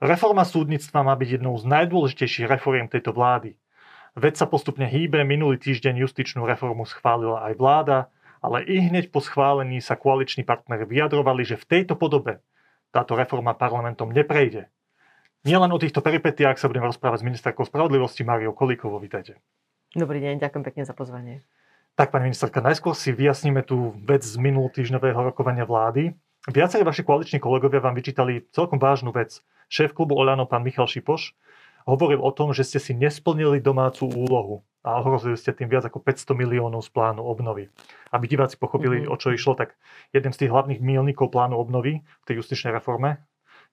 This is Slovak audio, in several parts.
Reforma súdnictva má byť jednou z najdôležitejších reforiem tejto vlády. Veď sa postupne hýbe, minulý týždeň justičnú reformu schválila aj vláda, ale i hneď po schválení sa koaliční partnery vyjadrovali, že v tejto podobe táto reforma parlamentom neprejde. Nielen o týchto peripetiách sa budem rozprávať s ministerkou spravodlivosti Máriou Kolíkovou. Vítajte. Dobrý deň, ďakujem pekne za pozvanie. Tak, pani ministerka, najskôr si vyjasníme tú vec z minulotýždňového rokovania vlády. Viacerí vaši koaliční kolegovia vám vyčítali celkom vážnu vec. Šéf klubu Oľano, pán Michal Šipoš, hovoril o tom, že ste si nesplnili domácu úlohu a ohrozili ste tým viac ako 500 miliónov z plánu obnovy. Aby diváci pochopili, mm-hmm. o čo išlo, tak jeden z tých hlavných milníkov plánu obnovy v tej justičnej reforme,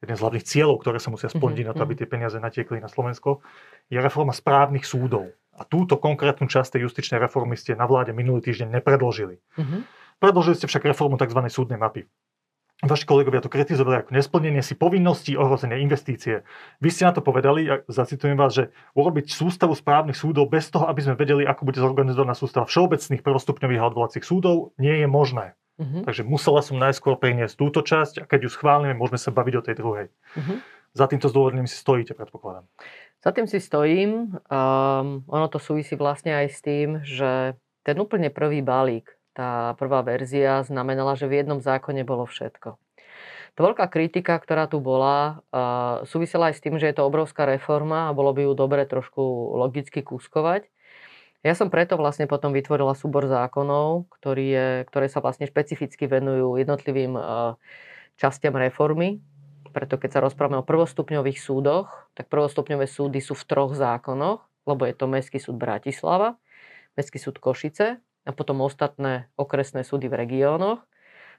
jeden z hlavných cieľov, ktoré sa musia splniť mm-hmm. na to, aby mhm. tie peniaze natiekli na Slovensko, je reforma správnych súdov. A túto konkrétnu časť tej justičnej reformy ste na vláde minulý týždeň nepredložili. Mm-hmm. Predložili ste však reformu tzv. súdnej mapy vaši kolegovia to kritizovali ako nesplnenie si povinností, ohrozenia investície. Vy ste na to povedali, a zacitujem vás, že urobiť sústavu správnych súdov bez toho, aby sme vedeli, ako bude zorganizovaná sústava všeobecných prvostupňových a odvolacích súdov, nie je možné. Uh-huh. Takže musela som najskôr priniesť túto časť a keď ju schválime, môžeme sa baviť o tej druhej. Uh-huh. Za týmto zdôvodnením si stojíte, predpokladám. Za tým si stojím. Um, ono to súvisí vlastne aj s tým, že ten úplne prvý balík tá prvá verzia znamenala, že v jednom zákone bolo všetko. Tá veľká kritika, ktorá tu bola, súvisela aj s tým, že je to obrovská reforma a bolo by ju dobre trošku logicky kúskovať. Ja som preto vlastne potom vytvorila súbor zákonov, ktorý je, ktoré sa vlastne špecificky venujú jednotlivým častiam reformy. Preto keď sa rozprávame o prvostupňových súdoch, tak prvostupňové súdy sú v troch zákonoch, lebo je to Mestský súd Bratislava, Mestský súd Košice a potom ostatné okresné súdy v regiónoch.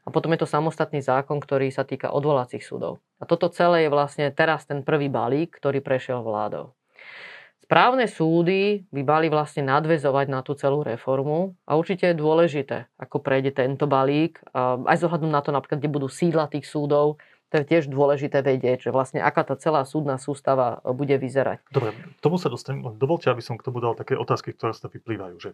A potom je to samostatný zákon, ktorý sa týka odvolacích súdov. A toto celé je vlastne teraz ten prvý balík, ktorý prešiel vládou. Správne súdy by mali vlastne nadvezovať na tú celú reformu a určite je dôležité, ako prejde tento balík, aj zohľadom na to napríklad, kde budú sídla tých súdov, to je tiež dôležité vedieť, že vlastne aká tá celá súdna sústava bude vyzerať. Dobre, tomu sa dostanem. Dovolte, aby som k tomu dal také otázky, ktoré sa vyplývajú. Že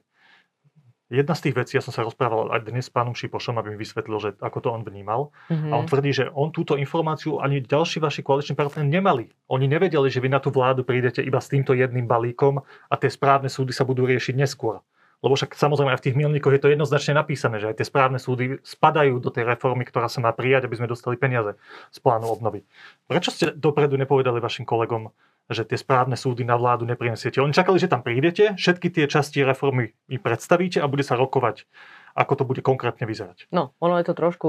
Jedna z tých vecí, ja som sa rozprával aj dnes s pánom Šipošom, aby mi vysvetlil, že ako to on vnímal. Mm-hmm. A on tvrdí, že on túto informáciu ani ďalší vaši koaliční partnery nemali. Oni nevedeli, že vy na tú vládu prídete iba s týmto jedným balíkom a tie správne súdy sa budú riešiť neskôr. Lebo však samozrejme aj v tých milníkoch je to jednoznačne napísané, že aj tie správne súdy spadajú do tej reformy, ktorá sa má prijať, aby sme dostali peniaze z plánu obnovy. Prečo ste dopredu nepovedali vašim kolegom, že tie správne súdy na vládu neprinesiete. Oni čakali, že tam prídete, všetky tie časti reformy mi predstavíte a bude sa rokovať, ako to bude konkrétne vyzerať. No, ono je to trošku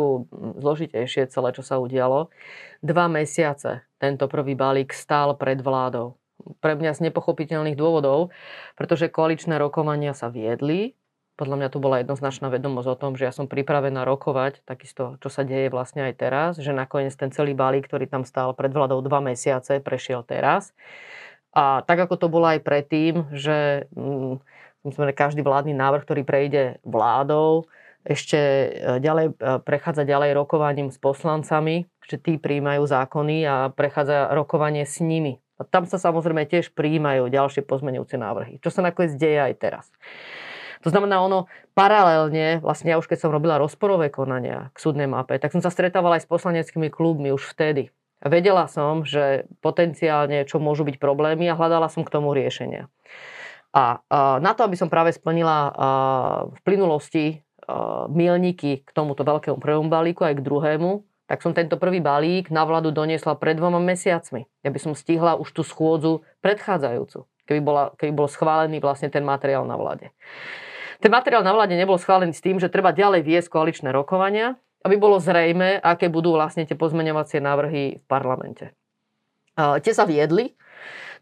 zložitejšie celé, čo sa udialo. Dva mesiace tento prvý balík stál pred vládou. Pre mňa z nepochopiteľných dôvodov, pretože koaličné rokovania sa viedli, podľa mňa tu bola jednoznačná vedomosť o tom, že ja som pripravená rokovať, takisto, čo sa deje vlastne aj teraz, že nakoniec ten celý balík, ktorý tam stál pred vládou dva mesiace, prešiel teraz. A tak ako to bolo aj predtým, že hm, každý vládny návrh, ktorý prejde vládou, ešte e, ďalej, e, prechádza ďalej rokovaním s poslancami, že tí príjmajú zákony a prechádza rokovanie s nimi. A tam sa samozrejme tiež príjmajú ďalšie pozmenujúce návrhy, čo sa nakoniec deje aj teraz. To znamená, ono paralelne, vlastne ja už keď som robila rozporové konania k súdnej mape, tak som sa stretávala aj s poslaneckými klubmi už vtedy. Vedela som, že potenciálne čo môžu byť problémy a hľadala som k tomu riešenia. A, na to, aby som práve splnila v plynulosti milníky k tomuto veľkému prvému balíku aj k druhému, tak som tento prvý balík na vládu doniesla pred dvoma mesiacmi. Ja by som stihla už tú schôdzu predchádzajúcu, keby, bola, keby bol schválený vlastne ten materiál na vláde. Ten materiál na vláde nebol schválený s tým, že treba ďalej viesť koaličné rokovania, aby bolo zrejme, aké budú vlastne tie pozmeňovacie návrhy v parlamente. Tie sa viedli,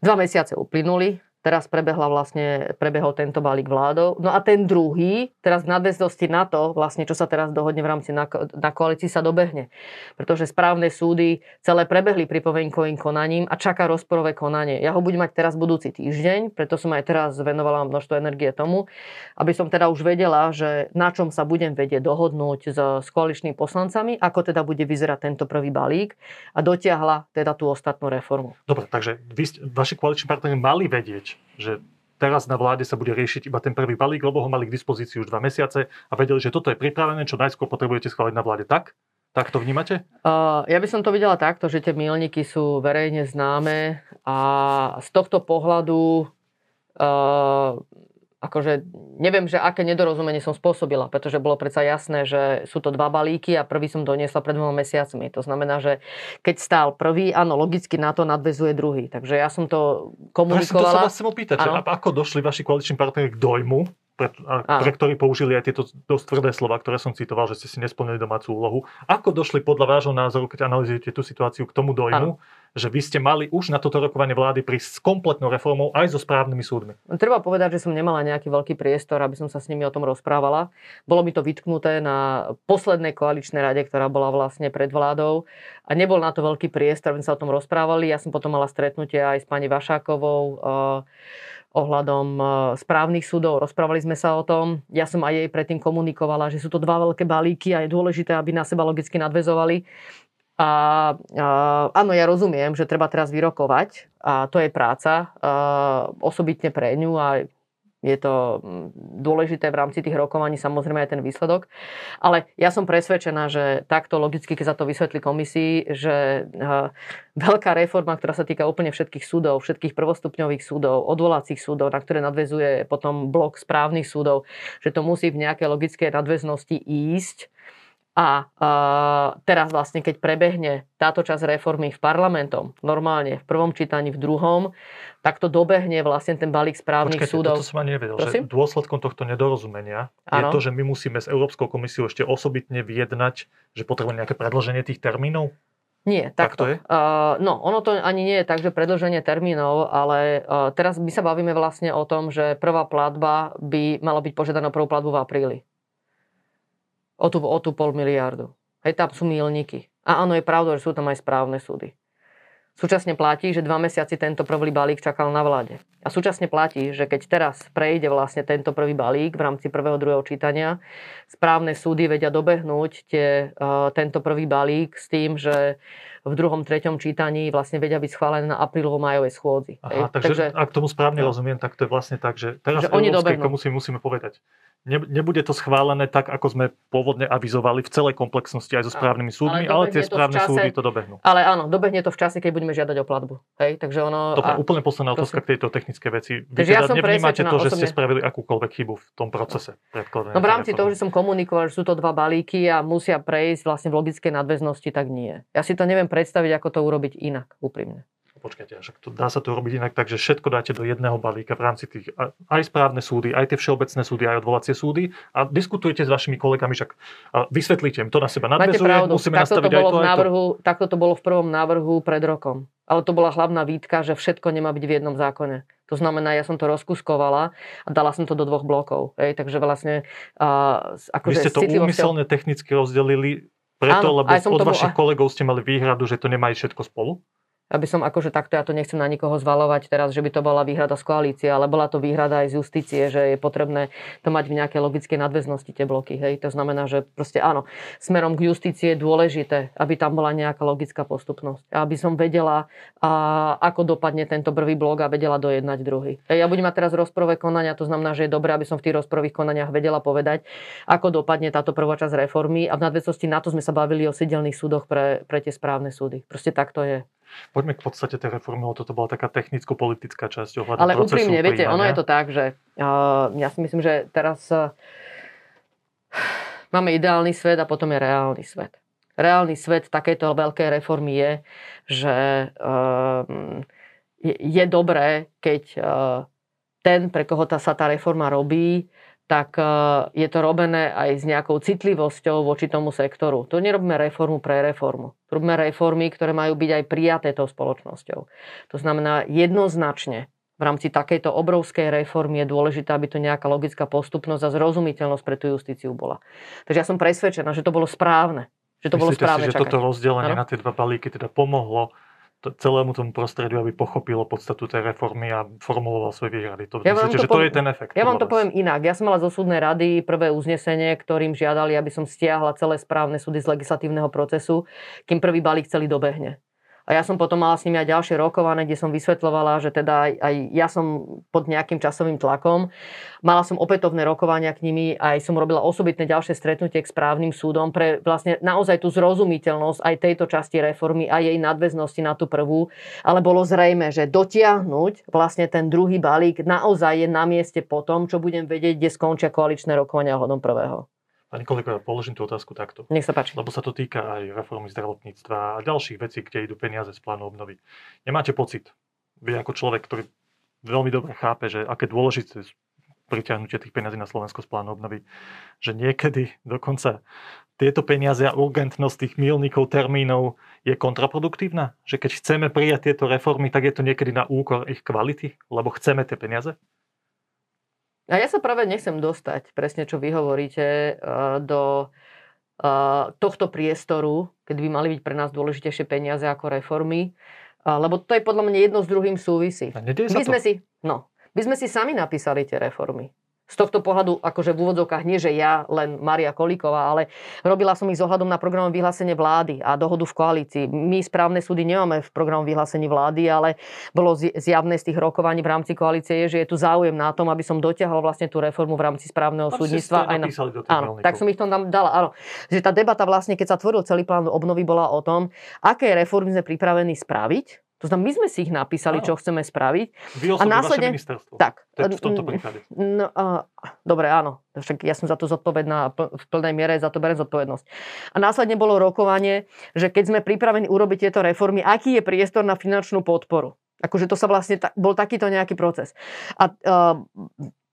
dva mesiace uplynuli, Teraz prebehla vlastne, prebehol tento balík vládou. No a ten druhý, teraz v nadväznosti na to, vlastne, čo sa teraz dohodne v rámci na, na koalícii, sa dobehne. Pretože správne súdy celé prebehli pripomienkovým konaním a čaká rozporové konanie. Ja ho budem mať teraz budúci týždeň, preto som aj teraz venovala množstvo energie tomu, aby som teda už vedela, že na čom sa budem vedieť dohodnúť s, s koaličnými poslancami, ako teda bude vyzerať tento prvý balík a dotiahla teda tú ostatnú reformu. Dobre, takže vy, vaši koaliční partnery mali vedieť, že teraz na vláde sa bude riešiť iba ten prvý balík, lebo ho mali k dispozícii už dva mesiace a vedeli, že toto je pripravené, čo najskôr potrebujete schváliť na vláde tak, Tak to vnímate? Uh, ja by som to videla takto, že tie milníky sú verejne známe a z tohto pohľadu uh, akože neviem, že aké nedorozumenie som spôsobila, pretože bolo predsa jasné, že sú to dva balíky a prvý som doniesla pred dvoma mesiacmi. To znamená, že keď stál prvý, áno, logicky na to nadvezuje druhý. Takže ja som to komunikovala. Som to sa vás chcem opýtať, že ako došli vaši koaliční partnery k dojmu, pre, a, pre ktorý použili aj tieto dosť tvrdé slova, ktoré som citoval, že ste si nesplnili domácu úlohu. Ako došli podľa vášho názoru, keď analýzujete tú situáciu k tomu dojmu, ano. že vy ste mali už na toto rokovanie vlády prísť s kompletnou reformou aj so správnymi súdmi? Treba povedať, že som nemala nejaký veľký priestor, aby som sa s nimi o tom rozprávala. Bolo mi to vytknuté na poslednej koaličnej rade, ktorá bola vlastne pred vládou a nebol na to veľký priestor, aby sa o tom rozprávali. Ja som potom mala stretnutie aj s pani Vašákovou, ohľadom e, správnych súdov. Rozprávali sme sa o tom. Ja som aj jej predtým komunikovala, že sú to dva veľké balíky a je dôležité, aby na seba logicky nadvezovali. A, a áno, ja rozumiem, že treba teraz vyrokovať a to je práca a, osobitne pre ňu a je to mm, dôležité v rámci tých rokovaní, samozrejme aj ten výsledok. Ale ja som presvedčená, že takto logicky, keď sa to vysvetlí komisii, že veľká reforma, ktorá sa týka úplne všetkých súdov, všetkých prvostupňových súdov, odvolacích súdov, na ktoré nadvezuje potom blok správnych súdov, že to musí v nejakej logickej nadväznosti ísť a uh, teraz vlastne, keď prebehne táto časť reformy v parlamentom, normálne v prvom čítaní, v druhom, tak to dobehne vlastne ten balík správnych Počkajte, súdov. toto som ani nevedel, Prosím? že dôsledkom tohto nedorozumenia ano. je to, že my musíme s Európskou komisiou ešte osobitne vyjednať, že potrebujeme nejaké predloženie tých termínov? Nie, tak to je? Uh, no, ono to ani nie je tak, že predlženie termínov, ale uh, teraz my sa bavíme vlastne o tom, že prvá platba by mala byť požiadaná prvú platbu v apríli o tú, o tú pol miliardu. Hej, tam sú milníky. A áno, je pravda, že sú tam aj správne súdy. Súčasne platí, že dva mesiaci tento prvý balík čakal na vláde. A súčasne platí, že keď teraz prejde vlastne tento prvý balík v rámci prvého, druhého čítania, správne súdy vedia dobehnúť tie, uh, tento prvý balík s tým, že v druhom, treťom čítaní vlastne vedia byť schválené na aprílovo-majovej schôdzi. Aha, takže, takže ak tomu správne no, rozumiem, tak to je vlastne tak, že teraz že Európskej komisii musíme povedať, nebude to schválené tak, ako sme pôvodne avizovali v celej komplexnosti aj so správnymi súdmi, ale, ale tie správne čase, súdy to dobehnú. Ale áno, dobehne to v čase, keď budeme žiadať o platbu. Hej, takže ono, Dobre, a, úplne posledná otázka k tejto technické veci. Vy teda ja nevnímate to, že osobne. ste spravili akúkoľvek chybu v tom procese No v rámci toho, že som komunikoval, že sú to dva balíky a musia prejsť vlastne v logickej nadväznosti, tak nie. Ja si to neviem predstaviť, ako to urobiť inak, úprimne počkajte, však to, dá sa to robiť inak tak, že všetko dáte do jedného balíka v rámci tých aj správne súdy, aj tie všeobecné súdy, aj odvolacie súdy a diskutujete s vašimi kolegami, však vysvetlíte im, to na seba nadvezuje, musíme takto nastaviť to bolo aj to, v návrhu, aj to. Takto to bolo v prvom návrhu pred rokom. Ale to bola hlavná výtka, že všetko nemá byť v jednom zákone. To znamená, ja som to rozkuskovala a dala som to do dvoch blokov. Ej, takže vlastne... Uh, akože Vy ste to úmyselne technicky rozdelili preto, Áno, lebo od vašich bol... kolegov ste mali výhradu, že to nemá všetko spolu? Aby som akože takto, ja to nechcem na nikoho zvalovať teraz, že by to bola výhrada z koalície, ale bola to výhrada aj z justície, že je potrebné to mať v nejakej logickej nadväznosti tie bloky. Hej. To znamená, že proste áno, smerom k justícii je dôležité, aby tam bola nejaká logická postupnosť. Aby som vedela, a, ako dopadne tento prvý blok a vedela dojednať druhý. Hej, ja budem mať teraz rozprové konania, to znamená, že je dobré, aby som v tých rozprových konaniach vedela povedať, ako dopadne táto prvá časť reformy a v nadväznosti na to sme sa bavili o sídelných súdoch pre, pre tie správne súdy. Proste tak to je. Poďme k podstate tej reformy, lebo toto bola taká technicko-politická časť ohľadom Ale úprimne, viete, ono je to tak, že uh, ja si myslím, že teraz uh, máme ideálny svet a potom je reálny svet. Reálny svet takéto veľké reformy je, že uh, je, je dobré, keď uh, ten, pre koho tá, sa tá reforma robí, tak e, je to robené aj s nejakou citlivosťou voči tomu sektoru. To nerobíme reformu pre reformu. Robíme reformy, ktoré majú byť aj prijaté tou spoločnosťou. To znamená jednoznačne v rámci takejto obrovskej reformy je dôležité, aby to nejaká logická postupnosť a zrozumiteľnosť pre tú justíciu bola. Takže ja som presvedčená, že to bolo správne. Že to Myslíte bolo správne si, že čakať. toto rozdelenie ano? na tie dva balíky teda pomohlo celému tomu prostrediu, aby pochopilo podstatu tej reformy a formuloval svoje výhrady. To, ja myslíte, to že poviem, to je ten efekt? Ja vám to poviem inak. Ja som mala zo súdnej rady prvé uznesenie, ktorým žiadali, aby som stiahla celé správne súdy z legislatívneho procesu, kým prvý balík celý dobehne. A ja som potom mala s nimi aj ďalšie rokované, kde som vysvetľovala, že teda aj, ja som pod nejakým časovým tlakom. Mala som opätovné rokovania k nimi, aj som robila osobitné ďalšie stretnutie k správnym súdom pre vlastne naozaj tú zrozumiteľnosť aj tejto časti reformy a jej nadväznosti na tú prvú. Ale bolo zrejme, že dotiahnuť vlastne ten druhý balík naozaj je na mieste po tom, čo budem vedieť, kde skončia koaličné rokovania ohľadom prvého. Pani kolegovia, položím tú otázku takto. Nech sa páči. Lebo sa to týka aj reformy zdravotníctva a ďalších vecí, kde idú peniaze z plánu obnovy. Nemáte pocit, vy ako človek, ktorý veľmi dobre chápe, že aké dôležité priťahnutie tých peniazí na Slovensko z plánu obnovy, že niekedy dokonca tieto peniaze a urgentnosť tých milníkov, termínov je kontraproduktívna? Že keď chceme prijať tieto reformy, tak je to niekedy na úkor ich kvality, lebo chceme tie peniaze? A ja sa práve nechcem dostať, presne čo vy hovoríte, eh, do eh, tohto priestoru, keď by mali byť pre nás dôležitejšie peniaze ako reformy, eh, lebo to je podľa mňa jedno s druhým súvisí. My sme, si, no, my sme si sami napísali tie reformy z tohto pohľadu, akože v úvodzovkách nie, že ja, len Maria Kolíková, ale robila som ich s ohľadom na program vyhlásenie vlády a dohodu v koalícii. My správne súdy nemáme v programu vyhlásení vlády, ale bolo zjavné z tých rokovaní v rámci koalície, že je tu záujem na tom, aby som dotiahol vlastne tú reformu v rámci správneho Tam súdnictva. Aj na... áno, tak som ich tam dala. Áno. Že tá debata vlastne, keď sa tvoril celý plán obnovy, bola o tom, aké reformy sme pripravení spraviť to znamená, my sme si ich napísali, čo chceme spraviť. Vy a následne... ministerstvo. Tak. v tomto prípade. No, uh, dobre, áno. Však ja som za to zodpovedná v plnej miere, za to berem zodpovednosť. A následne bolo rokovanie, že keď sme pripravení urobiť tieto reformy, aký je priestor na finančnú podporu. Akože to sa vlastne, bol takýto nejaký proces. A uh,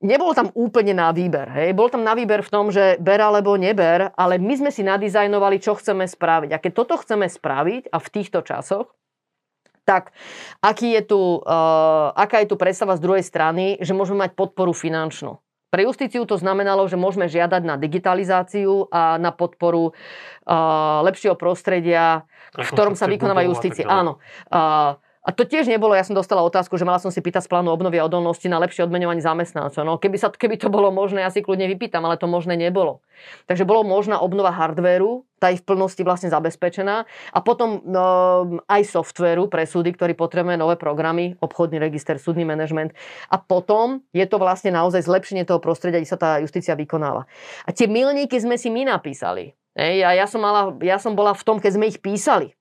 nebol tam úplne na výber. Hej. Bol tam na výber v tom, že ber alebo neber, ale my sme si nadizajnovali, čo chceme spraviť. A keď toto chceme spraviť a v týchto časoch, tak aký je tu, uh, aká je tu predstava z druhej strany, že môžeme mať podporu finančnú. Pre justíciu to znamenalo, že môžeme žiadať na digitalizáciu a na podporu uh, lepšieho prostredia, v ktorom sa vykonáva justícia. Áno. Uh, a to tiež nebolo, ja som dostala otázku, že mala som si pýtať z plánu obnovy a odolnosti na lepšie odmenovanie zamestnancov. No, keby, sa, keby to bolo možné, ja si kľudne vypýtam, ale to možné nebolo. Takže bolo možná obnova hardvéru, tá je v plnosti vlastne zabezpečená. A potom no, aj softvéru pre súdy, ktorý potrebuje nové programy, obchodný register, súdny manažment. A potom je to vlastne naozaj zlepšenie toho prostredia, kde sa tá justícia vykonáva. A tie milníky sme si my napísali. Ej, a ja som, mala, ja som bola v tom, keď sme ich písali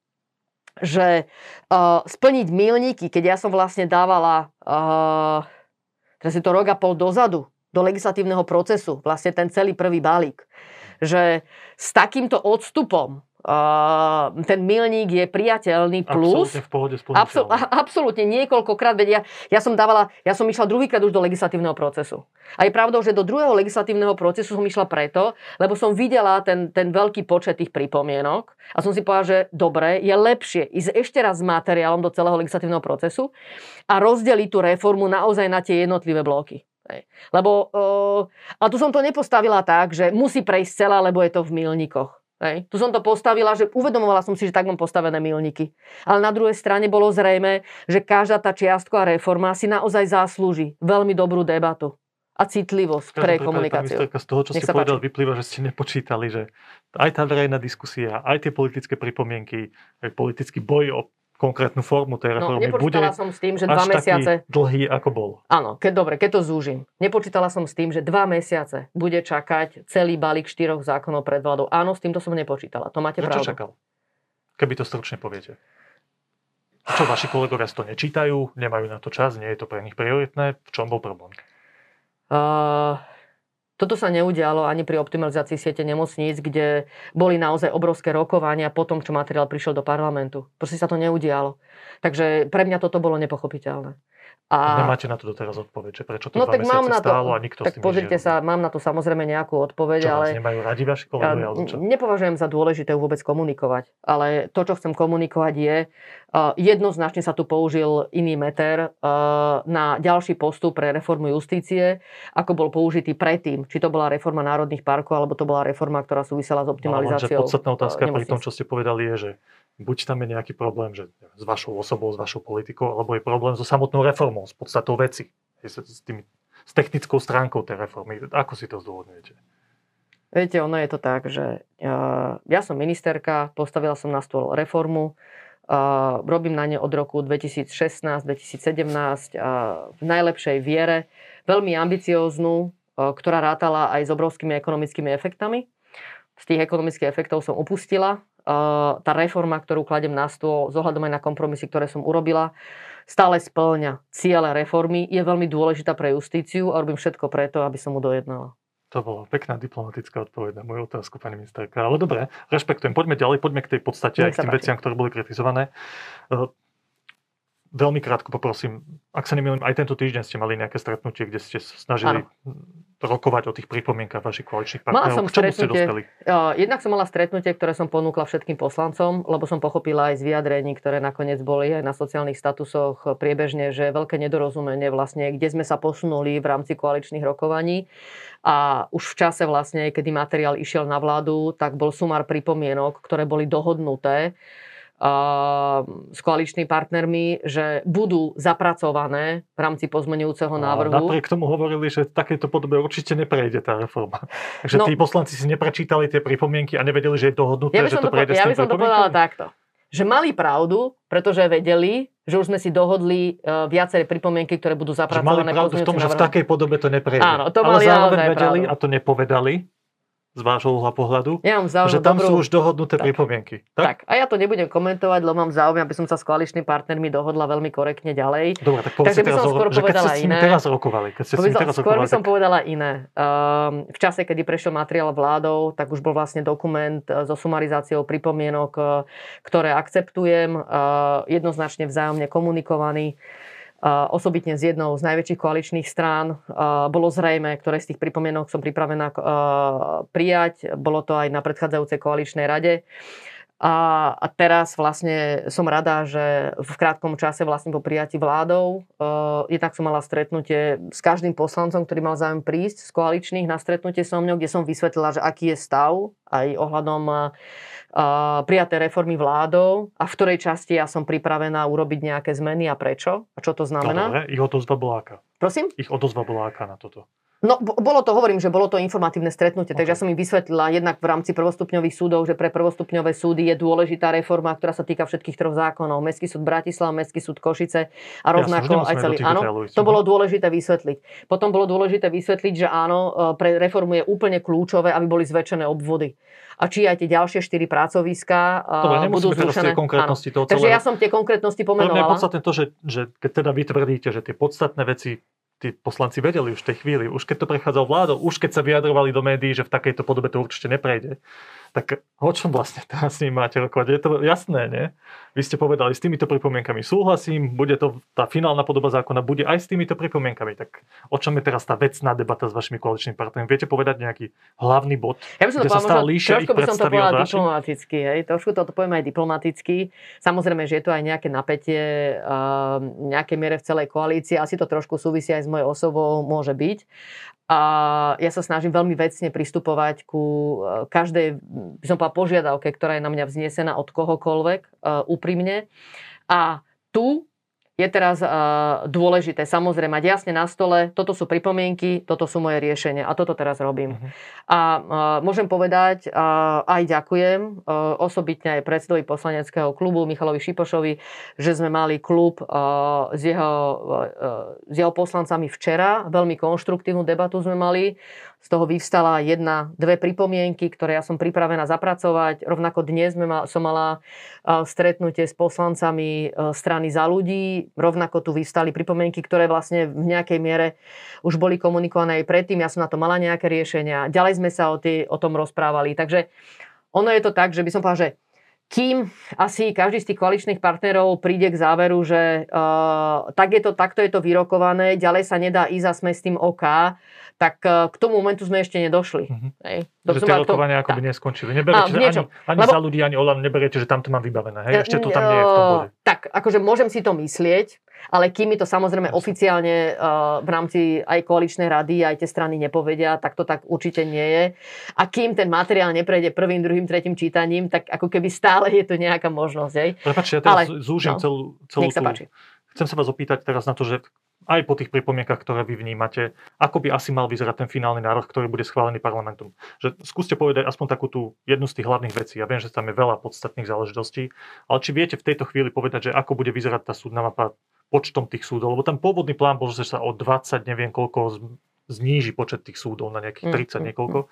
že uh, splniť milníky, keď ja som vlastne dávala, uh, teraz je to rok a pol dozadu, do legislatívneho procesu, vlastne ten celý prvý balík, že s takýmto odstupom Uh, ten milník je priateľný plus. Absolutne v pohode Absol- niekoľkokrát, veď ja, ja som dávala, ja som išla druhýkrát už do legislatívneho procesu. A je pravdou, že do druhého legislatívneho procesu som išla preto, lebo som videla ten, ten veľký počet tých pripomienok a som si povedala, že dobre, je lepšie ísť ešte raz s materiálom do celého legislatívneho procesu a rozdeliť tú reformu naozaj na tie jednotlivé bloky. Lebo, uh, a tu som to nepostavila tak, že musí prejsť celá, lebo je to v milníkoch. Hej. Tu som to postavila, že uvedomovala som si, že tak mám postavené milníky. Ale na druhej strane bolo zrejme, že každá tá čiastková reforma si naozaj zaslúži veľmi dobrú debatu a citlivosť pre komunikáciu. Z toho, čo Nech ste povedal, páči. vyplýva, že ste nepočítali, že aj tá verejná diskusia, aj tie politické pripomienky, aj politický boj o konkrétnu formu tej no, reformy no, bude som s tým, že dva mesiace... dlhý, ako bol. Áno, keď, dobre, keď to zúžim. Nepočítala som s tým, že dva mesiace bude čakať celý balík štyroch zákonov pred vládou. Áno, s týmto som nepočítala. To máte pravdu. Čo čakal? Keby to stručne poviete. Čo vaši kolegovia to nečítajú, nemajú na to čas, nie je to pre nich prioritné? V čom bol problém? Uh, toto sa neudialo ani pri optimalizácii siete nemocníc, kde boli naozaj obrovské rokovania po tom, čo materiál prišiel do parlamentu. Proste sa to neudialo. Takže pre mňa toto bolo nepochopiteľné. A... Nemáte na to doteraz odpoveď, že prečo to no, tak mám na to, stálo a nikto tak s tým pozrite sa, mám na to samozrejme nejakú odpoveď, čo, ale... nemajú radi vaši kolegovia, ja, Nepovažujem za dôležité vôbec komunikovať, ale to, čo chcem komunikovať je, jednoznačne sa tu použil iný meter uh, na ďalší postup pre reformu justície, ako bol použitý predtým. Či to bola reforma národných parkov, alebo to bola reforma, ktorá súvisela s optimalizáciou. No, podstatná otázka uh, pri tom, čo ste povedali, je, že buď tam je nejaký problém že s vašou osobou, s vašou politikou, alebo je problém so samotnou reformou, s podstatou veci, s, tými, s technickou stránkou tej reformy. Ako si to zdôvodňujete? Viete, ono je to tak, že ja som ministerka, postavila som na stôl reformu, robím na ne od roku 2016-2017 v najlepšej viere. Veľmi ambicióznu, ktorá rátala aj s obrovskými ekonomickými efektami. Z tých ekonomických efektov som upustila. Tá reforma, ktorú kladem na stôl, zohľadom aj na kompromisy, ktoré som urobila, stále splňa ciele reformy, je veľmi dôležitá pre justíciu a robím všetko preto, aby som mu dojednala. To bola pekná diplomatická odpoveď na moju otázku, pani ministerka. Ale dobre, rešpektujem. Poďme ďalej, poďme k tej podstate aj k tým veciam, ktoré boli kritizované. Veľmi krátko poprosím, ak sa nemýlim, aj tento týždeň ste mali nejaké stretnutie, kde ste snažili ano. rokovať o tých pripomienkach vašich koaličných partnerov. Mala som K čomu ste dospeli? Uh, jednak som mala stretnutie, ktoré som ponúkla všetkým poslancom, lebo som pochopila aj z vyjadrení, ktoré nakoniec boli aj na sociálnych statusoch priebežne, že veľké nedorozumenie vlastne, kde sme sa posunuli v rámci koaličných rokovaní. A už v čase vlastne, kedy materiál išiel na vládu, tak bol sumár pripomienok, ktoré boli dohodnuté s koaličnými partnermi, že budú zapracované v rámci pozmenujúceho návrhu. A napriek tomu hovorili, že v takejto podobe určite neprejde tá reforma. Takže no, tí poslanci si neprečítali tie pripomienky a nevedeli, že je dohodnuté, ja že to, to prejde Ja by som to povedala takto. Že mali pravdu, pretože vedeli, že už sme si dohodli uh, viaceré pripomienky, ktoré budú zapracované. Že mali pravdu v tom, že v takej podobe to neprejde. Áno, to mali Ale zároveň vedeli pravdu. a to nepovedali, z vášho uhla pohľadu, ja mám že tam dobrú... sú už dohodnuté tak. pripomienky. Tak? tak, a ja to nebudem komentovať, lebo mám záujem, aby som sa s koaličnými partnermi dohodla veľmi korektne ďalej. Dobre, tak Takže by som skôr že povedala iné. teraz rokovali, keď ste povedal, teraz skôr rokovali, by som tak... povedala iné. Um, v čase, kedy prešiel materiál vládou, tak už bol vlastne dokument e, so sumarizáciou pripomienok, e, ktoré akceptujem, uh, jednoznačne vzájomne komunikovaný osobitne z jednou z najväčších koaličných strán. Bolo zrejme, ktoré z tých pripomienok som pripravená prijať. Bolo to aj na predchádzajúcej koaličnej rade. A, a teraz vlastne som rada, že v krátkom čase vlastne po prijati vládou, uh, jednak som mala stretnutie s každým poslancom, ktorý mal záujem prísť z koaličných na stretnutie so mnou, kde som vysvetlila, že aký je stav aj ohľadom uh, prijaté reformy vládou a v ktorej časti ja som pripravená urobiť nejaké zmeny a prečo a čo to znamená. No, dobre, ich odozva bola aká? Prosím? Ich odozva bola aká na toto? No, bolo to, hovorím, že bolo to informatívne stretnutie, okay. takže ja som im vysvetlila jednak v rámci prvostupňových súdov, že pre prvostupňové súdy je dôležitá reforma, ktorá sa týka všetkých troch zákonov. Mestský súd Bratislava, Mestský súd Košice a rovnako ja, aj celý. Áno, to bolo dôležité vysvetliť. Potom bolo dôležité vysvetliť, že áno, e, pre reformu je úplne kľúčové, aby boli zväčšené obvody a či aj tie ďalšie štyri pracoviská Dobre, budú zrušené. konkrétnosti toho Takže ja som tie konkrétnosti pomenovala. Pre mňa je podstatné to, že, že keď teda vy tvrdíte, že tie podstatné veci tí poslanci vedeli už v tej chvíli, už keď to prechádzal vládou, už keď sa vyjadrovali do médií, že v takejto podobe to určite neprejde, tak o čom vlastne teraz s ním máte rokovať? Je to jasné, nie? Vy ste povedali, s týmito pripomienkami súhlasím, bude to, tá finálna podoba zákona bude aj s týmito pripomienkami. Tak o čom je teraz tá vecná debata s vašimi koaličnými partnermi? Viete povedať nejaký hlavný bod, ja by som to sa stále líšia ich by som to povedala diplomaticky, hej? trošku to poviem aj diplomaticky. Samozrejme, že je to aj nejaké napätie, uh, nejaké miere v celej koalícii, asi to trošku súvisí aj s mojou osobou, môže byť. A ja sa snažím veľmi vecne pristupovať ku e, každej, by som povedala, požiadavke, ktorá je na mňa vznesená od kohokoľvek, uh, úprimne. A tu je teraz uh, dôležité samozrejme mať jasne na stole, toto sú pripomienky, toto sú moje riešenia a toto teraz robím. Uh-huh. A uh, môžem povedať, uh, aj ďakujem uh, osobitne aj predsedovi poslaneckého klubu Michalovi Šipošovi, že sme mali klub uh, s, jeho, uh, s jeho poslancami včera. Veľmi konštruktívnu debatu sme mali. Z toho vyvstala jedna, dve pripomienky, ktoré ja som pripravená zapracovať. Rovnako dnes sme mal, som mala stretnutie s poslancami strany za ľudí. Rovnako tu vyvstali pripomienky, ktoré vlastne v nejakej miere už boli komunikované aj predtým. Ja som na to mala nejaké riešenia. Ďalej sme sa o, tý, o tom rozprávali. Takže ono je to tak, že by som povedala, že kým asi každý z tých koaličných partnerov príde k záveru, že uh, tak je to, takto je to vyrokované, ďalej sa nedá ísť a sme s tým OK, tak uh, k tomu momentu sme ešte nedošli. Mm-hmm. Hej. že tie rokovania ako by neskončili. Neberiete, ani, ani Lebo, za ľudí, ani Olan, neberiete, že tam to mám vybavené. Hej? Ešte to tam nie je v tom bode. Tak, akože môžem si to myslieť, ale kým mi to samozrejme oficiálne uh, v rámci aj koaličnej rady, aj tie strany nepovedia, tak to tak určite nie je. A kým ten materiál neprejde prvým, druhým, tretím čítaním, tak ako keby stále je to nejaká možnosť. Prepačte, ja teraz ale, zúžim no, celú, celú tú... Chcem sa vás opýtať teraz na to, že aj po tých pripomienkach, ktoré vy vnímate, ako by asi mal vyzerať ten finálny návrh, ktorý bude schválený parlamentom. Že skúste povedať aspoň takú tú jednu z tých hlavných vecí. Ja viem, že tam je veľa podstatných záležitostí, ale či viete v tejto chvíli povedať, že ako bude vyzerať tá súdna mapa počtom tých súdov, lebo ten pôvodný plán bol, že sa o 20, neviem koľko, zníži počet tých súdov na nejakých 30 mm, mm, niekoľko. Mm.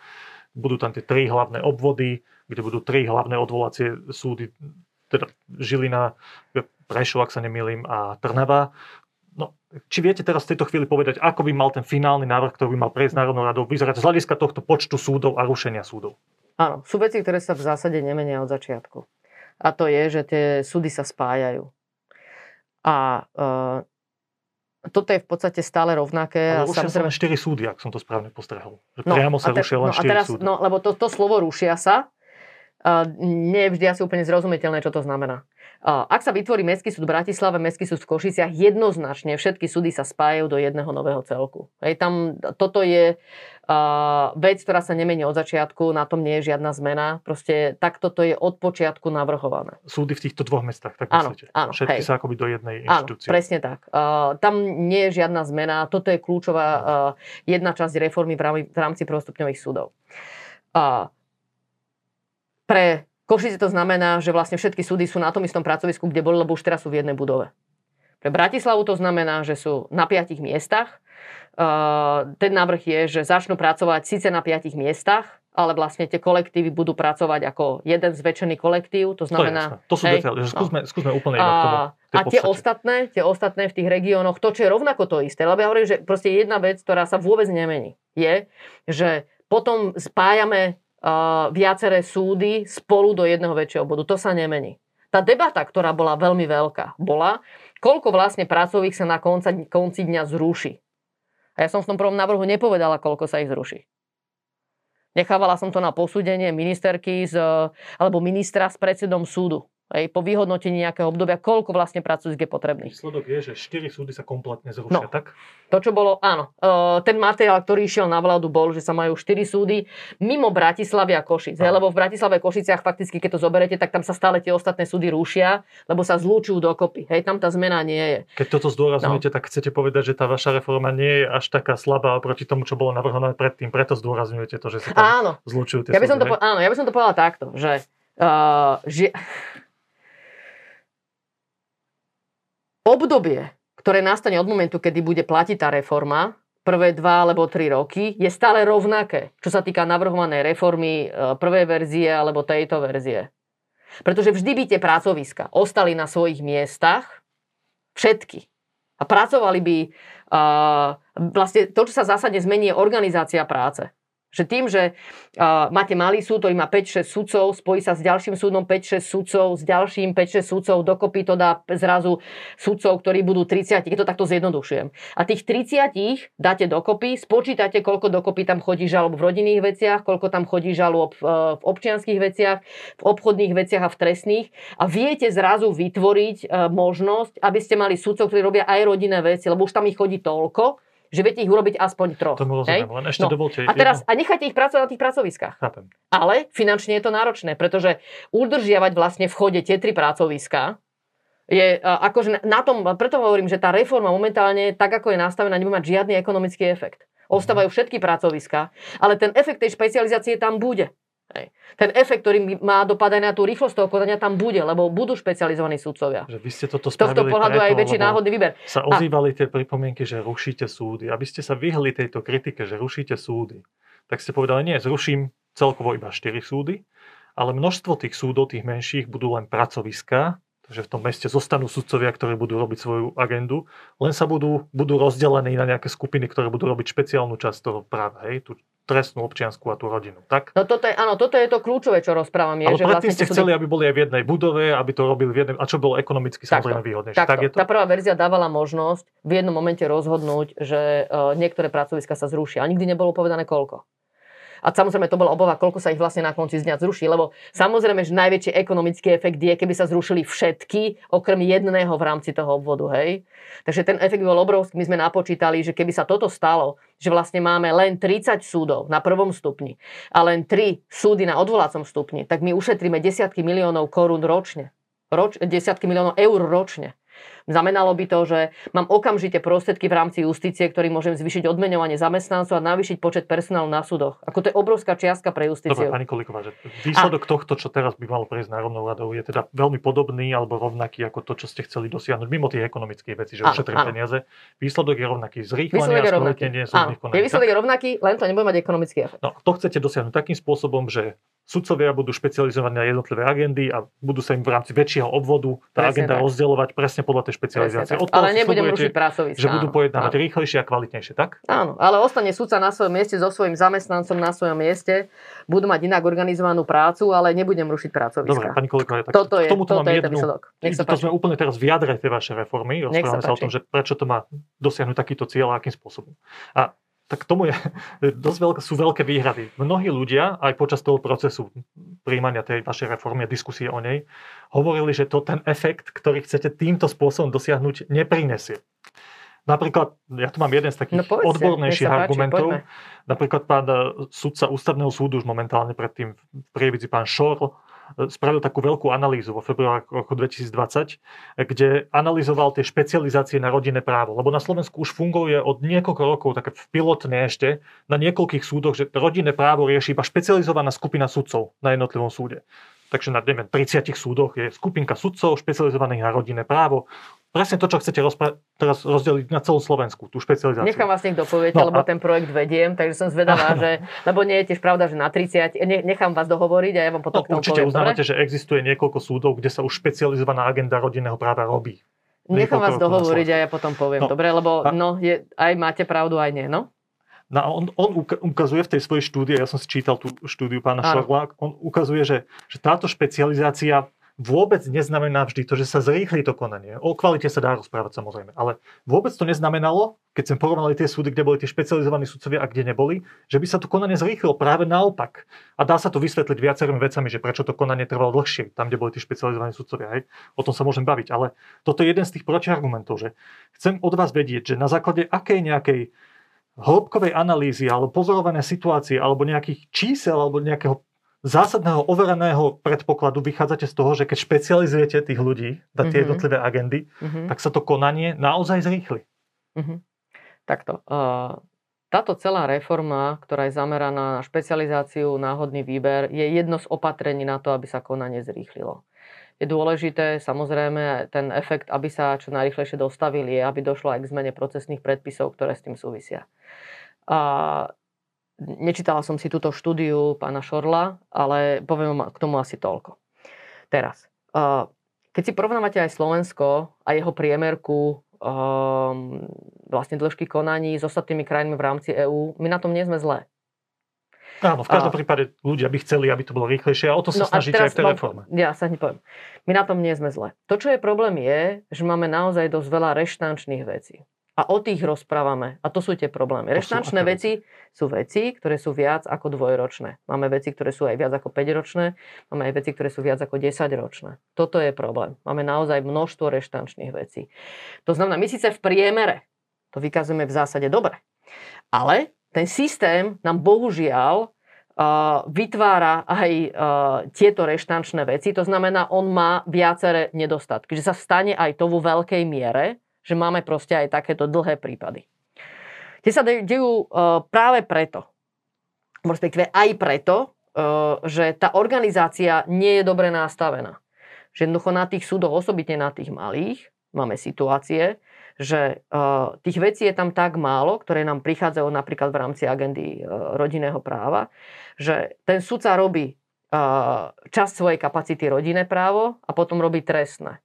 Budú tam tie tri hlavné obvody, kde budú tri hlavné odvolacie súdy, teda Žilina, Prešov, ak sa nemýlim, a Trnava. No, či viete teraz v tejto chvíli povedať, ako by mal ten finálny návrh, ktorý by mal prejsť Národnou radou, vyzerať z hľadiska tohto počtu súdov a rušenia súdov? Áno, sú veci, ktoré sa v zásade nemenia od začiatku. A to je, že tie súdy sa spájajú. A e, toto je v podstate stále rovnaké. Ale rušia samozrejme... sa len 4 súdy, ak som to správne postrehol. Že no, priamo sa te, rušia len no, 4 teraz, súdy. No, lebo to, to slovo rušia sa, nie je vždy asi úplne zrozumiteľné, čo to znamená. Ak sa vytvorí Mestský súd v Bratislave, Mestský súd v Košiciach, jednoznačne všetky súdy sa spájajú do jedného nového celku. Hej, tam, toto je uh, vec, ktorá sa nemení od začiatku, na tom nie je žiadna zmena. Proste takto to je od počiatku navrhované. Súdy v týchto dvoch mestách, tak áno, myslíte? Áno, Všetky hej. sa akoby do jednej inštitúcie. Áno, presne tak. Uh, tam nie je žiadna zmena. Toto je kľúčová uh, jedna časť reformy v rámci, v rámci prvostupňových súdov. Uh, pre Košice to znamená, že vlastne všetky súdy sú na tom istom pracovisku, kde boli, lebo už teraz sú v jednej budove. Pre Bratislavu to znamená, že sú na piatich miestach. Ten návrh je, že začnú pracovať síce na piatich miestach, ale vlastne tie kolektívy budú pracovať ako jeden zväčšený kolektív. To znamená... To, to sú hej, detaily, že skúsme, no. skúsme úplne inak tomu. A tie ostatné, tie ostatné v tých regiónoch, to, čo je rovnako to isté, lebo ja hovorím, že proste jedna vec, ktorá sa vôbec nemení, je, že potom spájame viaceré súdy spolu do jedného väčšieho bodu. To sa nemení. Tá debata, ktorá bola veľmi veľká, bola, koľko vlastne pracových sa na konca, konci dňa zruší. A ja som v tom prvom návrhu nepovedala, koľko sa ich zruší. Nechávala som to na posúdenie ministerky z, alebo ministra s predsedom súdu. Hej, po vyhodnotení nejakého obdobia, koľko vlastne pracovisk je potrebných. Výsledok je, že 4 súdy sa kompletne zrušia, no, tak? To, čo bolo, áno. E, ten materiál, ktorý išiel na vládu, bol, že sa majú 4 súdy mimo Bratislavy a Košic. Hej, lebo v Bratislave a Košiciach fakticky, keď to zoberete, tak tam sa stále tie ostatné súdy rušia, lebo sa zlúčujú dokopy. Hej, tam tá zmena nie je. Keď toto zdôrazňujete, no. tak chcete povedať, že tá vaša reforma nie je až taká slabá oproti tomu, čo bolo navrhované predtým. Preto zdôrazňujete to, že sa tam áno. zlúčujú tie ja by som súdy. To, áno, ja by som to povedala takto, že, uh, že obdobie, ktoré nastane od momentu, kedy bude platiť tá reforma, prvé dva alebo tri roky, je stále rovnaké, čo sa týka navrhovanej reformy e, prvej verzie alebo tejto verzie. Pretože vždy by tie pracoviska ostali na svojich miestach, všetky. A pracovali by, uh, vlastne to, čo sa zásadne zmení, je organizácia práce. Že tým, že uh, máte malý súd, ktorý má 5-6 sudcov, spojí sa s ďalším súdom 5-6 sudcov, s ďalším 5-6 sudcov, dokopy to dá zrazu sudcov, ktorí budú 30, keď to takto zjednodušujem. A tých 30 dáte dokopy, spočítate, koľko dokopy tam chodí žalob v rodinných veciach, koľko tam chodí žalob v, v občianských veciach, v obchodných veciach a v trestných a viete zrazu vytvoriť uh, možnosť, aby ste mali sudcov, ktorí robia aj rodinné veci, lebo už tam ich chodí toľko, že viete ich urobiť aspoň troch. Tomu rozumiem, len ešte no. dovolte. A teraz, jedno... a nechajte ich pracovať na tých pracoviskách. Chápem. Ale finančne je to náročné, pretože udržiavať vlastne v chode tie tri pracoviská je akože na tom, preto hovorím, že tá reforma momentálne, tak ako je nastavená, nebude mať žiadny ekonomický efekt. Ostávajú všetky pracoviska, ale ten efekt tej špecializácie tam bude. Hej. Ten efekt, ktorý má dopad aj na tú rýchlosť toho konania, tam bude, lebo budú špecializovaní sudcovia. Že vy ste toto Z tohto pohľadu preto, aj väčší náhodný výber. Sa ozývali tie pripomienky, že rušíte súdy. Aby ste sa vyhli tejto kritike, že rušíte súdy, tak ste povedali, nie, zruším celkovo iba 4 súdy, ale množstvo tých súdov, tých menších, budú len pracoviská, že v tom meste zostanú sudcovia, ktorí budú robiť svoju agendu, len sa budú, budú rozdelení na nejaké skupiny, ktoré budú robiť špeciálnu časť toho práva, hej, tú trestnú, občiansku a tú rodinu, tak? No toto je, áno, toto je to kľúčové, čo rozprávam. Je, Ale že predtým vlastne ste chceli, aby boli aj v jednej budove, aby to robili v jednej, a čo bolo ekonomicky samozrejme výhodnejšie. Tak je to? Tá prvá verzia dávala možnosť v jednom momente rozhodnúť, že uh, niektoré pracoviska sa zrušia. A nikdy nebolo povedané koľko. A samozrejme to bola obava, koľko sa ich vlastne na konci dňa zruší, lebo samozrejme, že najväčší ekonomický efekt je, keby sa zrušili všetky, okrem jedného v rámci toho obvodu, hej. Takže ten efekt bol obrovský. My sme napočítali, že keby sa toto stalo, že vlastne máme len 30 súdov na prvom stupni a len 3 súdy na odvolacom stupni, tak my ušetríme desiatky miliónov korún ročne. Roč, desiatky miliónov eur ročne. Znamenalo by to, že mám okamžite prostriedky v rámci justície, ktorý môžem zvýšiť odmeňovanie zamestnancov a navýšiť počet personálu na súdoch. Ako to je obrovská čiastka pre justíciu. Dobre, pani Koliková, že výsledok a... tohto, čo teraz by malo prejsť národnou radou, je teda veľmi podobný alebo rovnaký ako to, čo ste chceli dosiahnuť, mimo tých ekonomických vecí, že ušetrím peniaze. Výsledok je rovnaký. Zrýchlenie a skvalitnenie súdnych konaní. Je výsledok je rovnaký, len to nebude mať ekonomický efekt. No, to chcete dosiahnuť takým spôsobom, že sudcovia budú špecializovaní na jednotlivé agendy a budú sa im v rámci väčšieho obvodu tá presne agenda tak. rozdielovať presne podľa tej špecializácie. Od ale nebudem rušiť pracoviska. Že budú pojednávať áno. rýchlejšie a kvalitnejšie, tak? Áno, ale ostane sudca na svojom mieste so svojím zamestnancom na svojom mieste, budú mať inak organizovanú prácu, ale nebudem rušiť pracoviska. Dobre, pani Kolíková, tak toto je, toto mám je jednu, Nech sa to sme úplne teraz v jadre tej vašej reformy. Rozprávame sa, sa o tom, že prečo to má dosiahnuť takýto cieľ a akým spôsobom. A tak tomu je, dosť veľké, sú veľké výhrady. Mnohí ľudia aj počas toho procesu príjmania tej vašej reformy a diskusie o nej hovorili, že to ten efekt, ktorý chcete týmto spôsobom dosiahnuť, neprinesie. Napríklad, ja tu mám jeden z takých no, povedzte, odbornejších argumentov. Páči, Napríklad pán eh, sudca ústavného súdu už momentálne predtým v prievidzi pán Šor spravil takú veľkú analýzu vo februári roku 2020, kde analyzoval tie špecializácie na rodinné právo. Lebo na Slovensku už funguje od niekoľko rokov, také pilotne ešte, na niekoľkých súdoch, že rodinné právo rieši iba špecializovaná skupina sudcov na jednotlivom súde. Takže na neviem, 30 súdoch je skupinka sudcov špecializovaných na rodinné právo. Presne to, čo chcete rozpra- teraz rozdeliť na celú Slovensku, tú špecializáciu. Nechám vás niekto povedať, no, lebo a... ten projekt vediem, takže som zvedavá, že, lebo nie je tiež pravda, že na 30, nechám vás dohovoriť a ja vám potom no, Určite poviem, uznávate, dobre? že existuje niekoľko súdov, kde sa už špecializovaná agenda rodinného práva robí. Nechám vás dohovoriť a ja potom poviem, no, dobre, lebo a... no, je, aj máte pravdu, aj nie, no? No on, on ukazuje v tej svojej štúdii, ja som si čítal tú štúdiu pána Šorla, on ukazuje, že, že táto špecializácia vôbec neznamená vždy to, že sa zrýchli to konanie. O kvalite sa dá rozprávať samozrejme, ale vôbec to neznamenalo, keď sme porovnali tie súdy, kde boli tie špecializovaní sudcovia a kde neboli, že by sa to konanie zrýchlilo. Práve naopak. A dá sa to vysvetliť viacerými vecami, že prečo to konanie trvalo dlhšie, tam, kde boli tie špecializovaní sudcovia. Hej. O tom sa môžem baviť. Ale toto je jeden z tých protiargumentov, že chcem od vás vedieť, že na základe akej nejakej hĺbkovej analýzy alebo pozorované situácie alebo nejakých čísel alebo nejakého zásadného overeného predpokladu vychádzate z toho, že keď špecializujete tých ľudí na tie mm-hmm. jednotlivé agendy, mm-hmm. tak sa to konanie naozaj zrýchli. Mm-hmm. Takto. Táto celá reforma, ktorá je zameraná na špecializáciu, náhodný výber, je jedno z opatrení na to, aby sa konanie zrýchlilo. Je dôležité, samozrejme, ten efekt, aby sa čo najrychlejšie dostavili, aby došlo aj k zmene procesných predpisov, ktoré s tým súvisia. A Nečítala som si túto štúdiu pána Šorla, ale poviem k tomu asi toľko. Teraz, keď si porovnávate aj Slovensko a jeho priemerku um, vlastne dĺžky konaní s ostatnými krajinami v rámci EÚ, my na tom nie sme zlé. Áno, v každom a... prípade ľudia by chceli, aby to bolo rýchlejšie a o to sa no snažíte aj v tej reforme. Ja sa hneď poviem. My na tom nie sme zle. To, čo je problém, je, že máme naozaj dosť veľa reštančných vecí. A o tých rozprávame. A to sú tie problémy. Reštančné veci sú veci, ktoré sú viac ako dvojročné. Máme veci, ktoré sú aj viac ako 5-ročné, máme aj veci, ktoré sú viac ako 10-ročné. Toto je problém. Máme naozaj množstvo reštančných vecí. To znamená, my síce v priemere to vykazujeme v zásade dobre, ale ten systém nám bohužiaľ vytvára aj tieto reštančné veci. To znamená, on má viaceré nedostatky. Že sa stane aj to vo veľkej miere, že máme proste aj takéto dlhé prípady. Tie sa dejú uh, práve preto, respektíve aj preto, uh, že tá organizácia nie je dobre nastavená. Že jednoducho na tých súdoch, osobitne na tých malých, máme situácie, že uh, tých vecí je tam tak málo, ktoré nám prichádzajú napríklad v rámci agendy rodinného práva, že ten sudca robí časť svojej kapacity rodinné právo a potom robí trestné.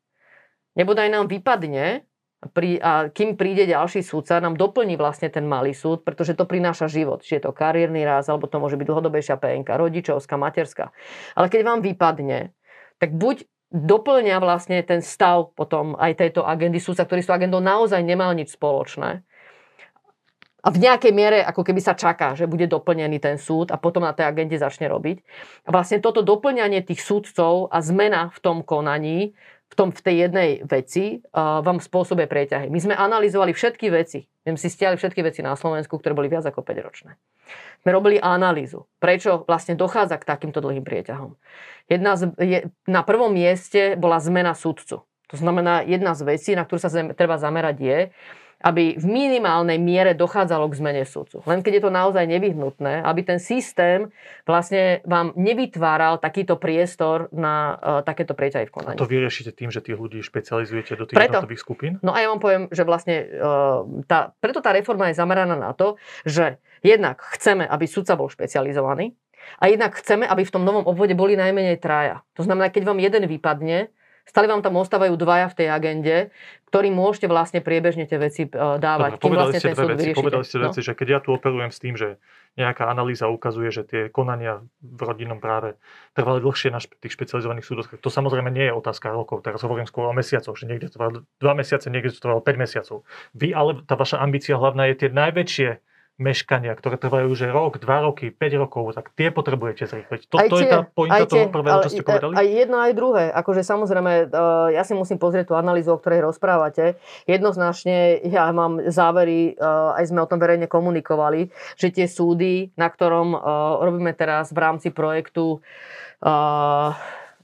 Nebodaj nám vypadne, pri, a kým príde ďalší súdca, nám doplní vlastne ten malý súd, pretože to prináša život. Či je to kariérny raz, alebo to môže byť dlhodobejšia PNK, rodičovská, materská. Ale keď vám vypadne, tak buď doplňa vlastne ten stav potom aj tejto agendy súdca, ktorý s tou agendou naozaj nemal nič spoločné. A v nejakej miere ako keby sa čaká, že bude doplnený ten súd a potom na tej agende začne robiť. A vlastne toto doplňanie tých súdcov a zmena v tom konaní v, tom, v tej jednej veci uh, vám spôsobuje prieťahy. My sme analyzovali všetky veci. My sme si stiali všetky veci na Slovensku, ktoré boli viac ako 5 ročné. Sme robili analýzu, prečo vlastne dochádza k takýmto dlhým prieťahom. Jedna z, je, na prvom mieste bola zmena súdcu. To To znamená, jedna z vecí, na ktorú sa treba zamerať je, aby v minimálnej miere dochádzalo k zmene sudcu. Len keď je to naozaj nevyhnutné, aby ten systém vlastne vám nevytváral takýto priestor na uh, takéto prieťahy v konaní. A to vyriešite tým, že tých ľudí špecializujete do tých preto, jednotlivých skupín? No a ja vám poviem, že vlastne uh, tá, preto tá reforma je zameraná na to, že jednak chceme, aby sudca bol špecializovaný a jednak chceme, aby v tom novom obvode boli najmenej traja. To znamená, keď vám jeden vypadne, Stále vám tam ostávajú dvaja v tej agende, ktorým môžete vlastne priebežne tie veci uh, dávať. Dobre, povedali, vlastne ste dve veci, povedali ste no? veci, že keď ja tu operujem s tým, že nejaká analýza ukazuje, že tie konania v rodinnom práve trvali dlhšie na tých špecializovaných súdoch, to samozrejme nie je otázka rokov, teraz hovorím skôr o mesiacoch, že niekde to trvalo 2 mesiace, niekde to trvalo 5 mesiacov. Vy ale tá vaša ambícia hlavná je tie najväčšie meškania, ktoré trvajú už rok, dva roky, 5 rokov, tak tie potrebujete zrýchliť. To, to je tá pointa toho prvého, čo ste povedali? Aj jedno, aj druhé. Akože samozrejme, e, ja si musím pozrieť tú analýzu, o ktorej rozprávate. Jednoznačne ja mám závery, e, aj sme o tom verejne komunikovali, že tie súdy, na ktorom e, robíme teraz v rámci projektu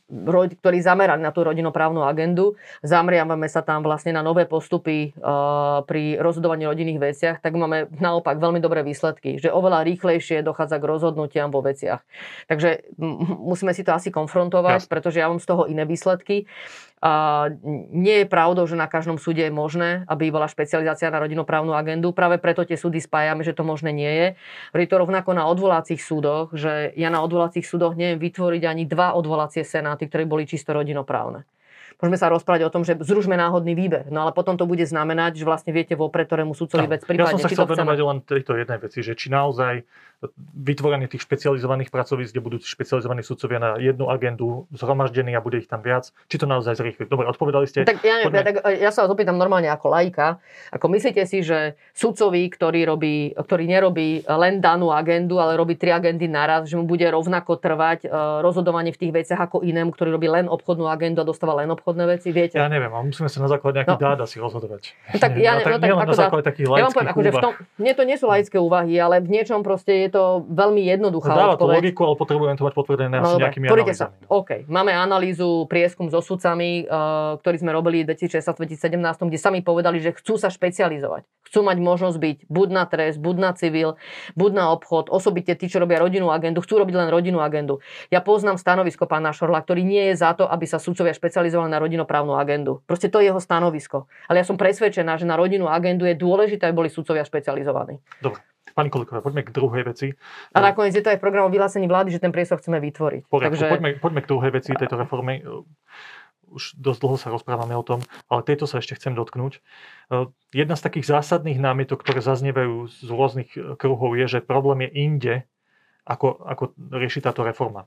ktorý zamerali na tú rodinoprávnu agendu. Zamriavame sa tam vlastne na nové postupy uh, pri rozhodovaní o rodinných veciach, tak máme naopak veľmi dobré výsledky, že oveľa rýchlejšie dochádza k rozhodnutiam vo veciach. Takže musíme si to asi konfrontovať, pretože ja mám z toho iné výsledky. A nie je pravdou, že na každom súde je možné, aby bola špecializácia na rodinoprávnu agendu. Práve preto tie súdy spájame, že to možné nie je. Je to rovnako na odvolacích súdoch, že ja na odvolacích súdoch neviem vytvoriť ani dva odvolacie senáty, ktoré boli čisto rodinoprávne. Môžeme sa rozprávať o tom, že zružme náhodný výber, no ale potom to bude znamenať, že vlastne viete vopred, ktorému sudcovi vec prípadne. Ja som sa chcel venovať len tejto jednej veci, že či naozaj vytvorenie tých špecializovaných pracovísk, kde budú špecializovaní sudcovia na jednu agendu zhromaždení a bude ich tam viac. Či to naozaj zrýchli? Dobre, odpovedali ste. Tak ja, ja, tak e, ja sa vás opýtam normálne ako lajka. Ako myslíte si, že sudcový, ktorý, robí, ktorý nerobí len danú agendu, ale robí tri agendy naraz, že mu bude rovnako trvať uh, rozhodovanie v tých veciach ako inému, ktorý robí len obchodnú agendu a dostáva len obchodné veci? Viete? Ja neviem, ale musíme sa na základe nejakých no. dát asi rozhodovať. No, tak ja, no, tak, no, tak, ako na základe takých ja vám poviem, akože v tom, nie to nie sú laické úvahy, ale v niečom proste je to veľmi jednoduchá Dáva odpoveď. to logiku, ale potrebujem to mať potvrdené no, asi nejakými analýzami. Sa. OK, máme analýzu, prieskum so sudcami, uh, ktorý sme robili v 2016-2017, kde sami povedali, že chcú sa špecializovať. Chcú mať možnosť byť buď na trest, buď na civil, buď na obchod, osobite tí, čo robia rodinnú agendu, chcú robiť len rodinnú agendu. Ja poznám stanovisko pána Šorla, ktorý nie je za to, aby sa sudcovia špecializovali na rodinoprávnu agendu. Proste to je jeho stanovisko. Ale ja som presvedčená, že na rodinnú agendu je dôležité, aby boli sudcovia špecializovaní. Dobre. Pani Koliková, poďme k druhej veci. A nakoniec je to aj v programu vyhlásení vlády, že ten priestor chceme vytvoriť. Poriadku, Takže... poďme, poďme k druhej veci tejto reformy. Už dosť dlho sa rozprávame o tom, ale tejto sa ešte chcem dotknúť. Jedna z takých zásadných námietok, ktoré zaznievajú z rôznych kruhov, je, že problém je inde, ako, ako rieši táto reforma.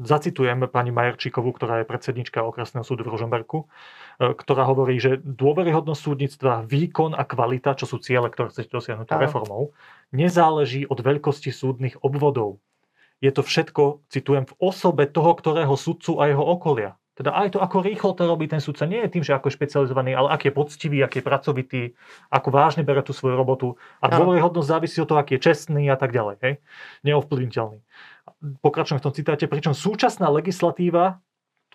Zacitujem pani Majerčíkovú, ktorá je predsednička okresného súdu v Rožomberku, ktorá hovorí, že dôveryhodnosť súdnictva, výkon a kvalita, čo sú ciele, ktoré chcete dosiahnuť reformou, nezáleží od veľkosti súdnych obvodov. Je to všetko, citujem, v osobe toho, ktorého sudcu a jeho okolia. Teda aj to, ako rýchlo to robí ten sudca, nie je tým, že ako je špecializovaný, ale aký je poctivý, aký je pracovitý, ako vážne bere tú svoju robotu. A dôveryhodnosť závisí od toho, aký je čestný a tak ďalej. Hej? Neovplyvniteľný. Pokračujem v tom citáte, pričom súčasná legislatíva,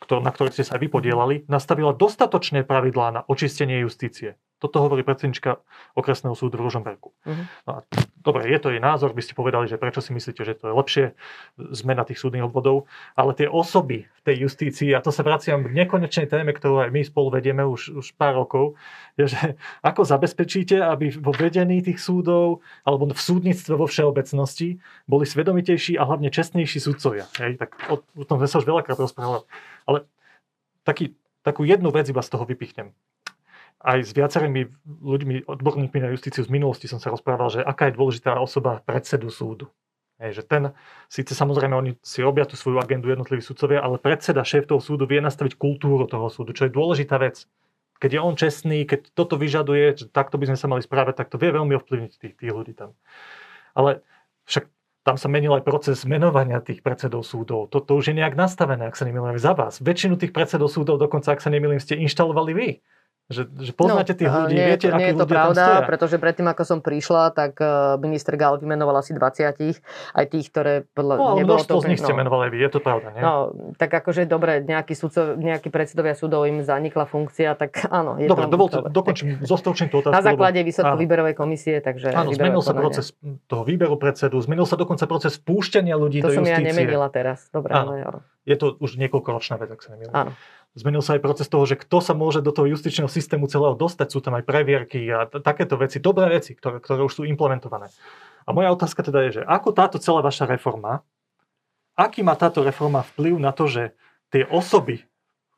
na ktorej ste sa aj vypodielali, nastavila dostatočné pravidlá na očistenie justície. Toto hovorí predsednička okresného súdu v Ružomberku. Uh-huh. No a, dobre, je to jej názor, by ste povedali, že prečo si myslíte, že to je lepšie zmena tých súdnych obvodov, ale tie osoby v tej justícii, a to sa vraciam k nekonečnej téme, ktorú aj my spolu vedieme už, už pár rokov, je, že ako zabezpečíte, aby vo vedení tých súdov alebo v súdnictve vo všeobecnosti boli svedomitejší a hlavne čestnejší súdcovia. Hej, tak o, o tom sme sa už veľakrát rozprávali. Ale taký, takú jednu vec iba z toho vypichnem aj s viacerými ľuďmi, odborníkmi na justíciu z minulosti som sa rozprával, že aká je dôležitá osoba predsedu súdu. Hej, že ten, síce samozrejme oni si robia tú svoju agendu jednotliví sudcovia, ale predseda šéf toho súdu vie nastaviť kultúru toho súdu, čo je dôležitá vec. Keď je on čestný, keď toto vyžaduje, že takto by sme sa mali správať, tak to vie veľmi ovplyvniť tých, tých ľudí tam. Ale však tam sa menil aj proces menovania tých predsedov súdov. Toto už je nejak nastavené, ak sa nemýlim za vás. Väčšinu tých predsedov súdov, dokonca ak sa nemýlim, ste inštalovali vy Že, že poznáte tých ľudí, nie, viete, to, nie akí je to ľudia pravda, tam stoja. pretože predtým, ako som prišla, tak uh, minister Gal vymenoval asi 20 aj tých, ktoré podľa No, ale nebolo množstvo to... z nich ste no, menovali vy, je to pravda, nie? no, tak akože dobre, nejakí, sudcov, nejakí predsedovia súdov im zanikla funkcia, tak áno. Je Dobre, to, dovolte, dokončím, zostručím tú otázku. Na základe výsledku áno. výberovej komisie, takže... Áno, zmenil sa proces toho výberu predsedu, zmenil sa dokonca proces púšťania ľudí To do som ja justície. nemenila teraz. Dobre, Áno. ale áno. Je to už niekoľkoročná vec, ak sa nemýlim. áno. Zmenil sa aj proces toho, že kto sa môže do toho justičného systému celého dostať. Sú tam aj previerky a t- takéto veci, dobré veci, ktoré, ktoré už sú implementované. A moja otázka teda je, že ako táto celá vaša reforma, aký má táto reforma vplyv na to, že tie osoby,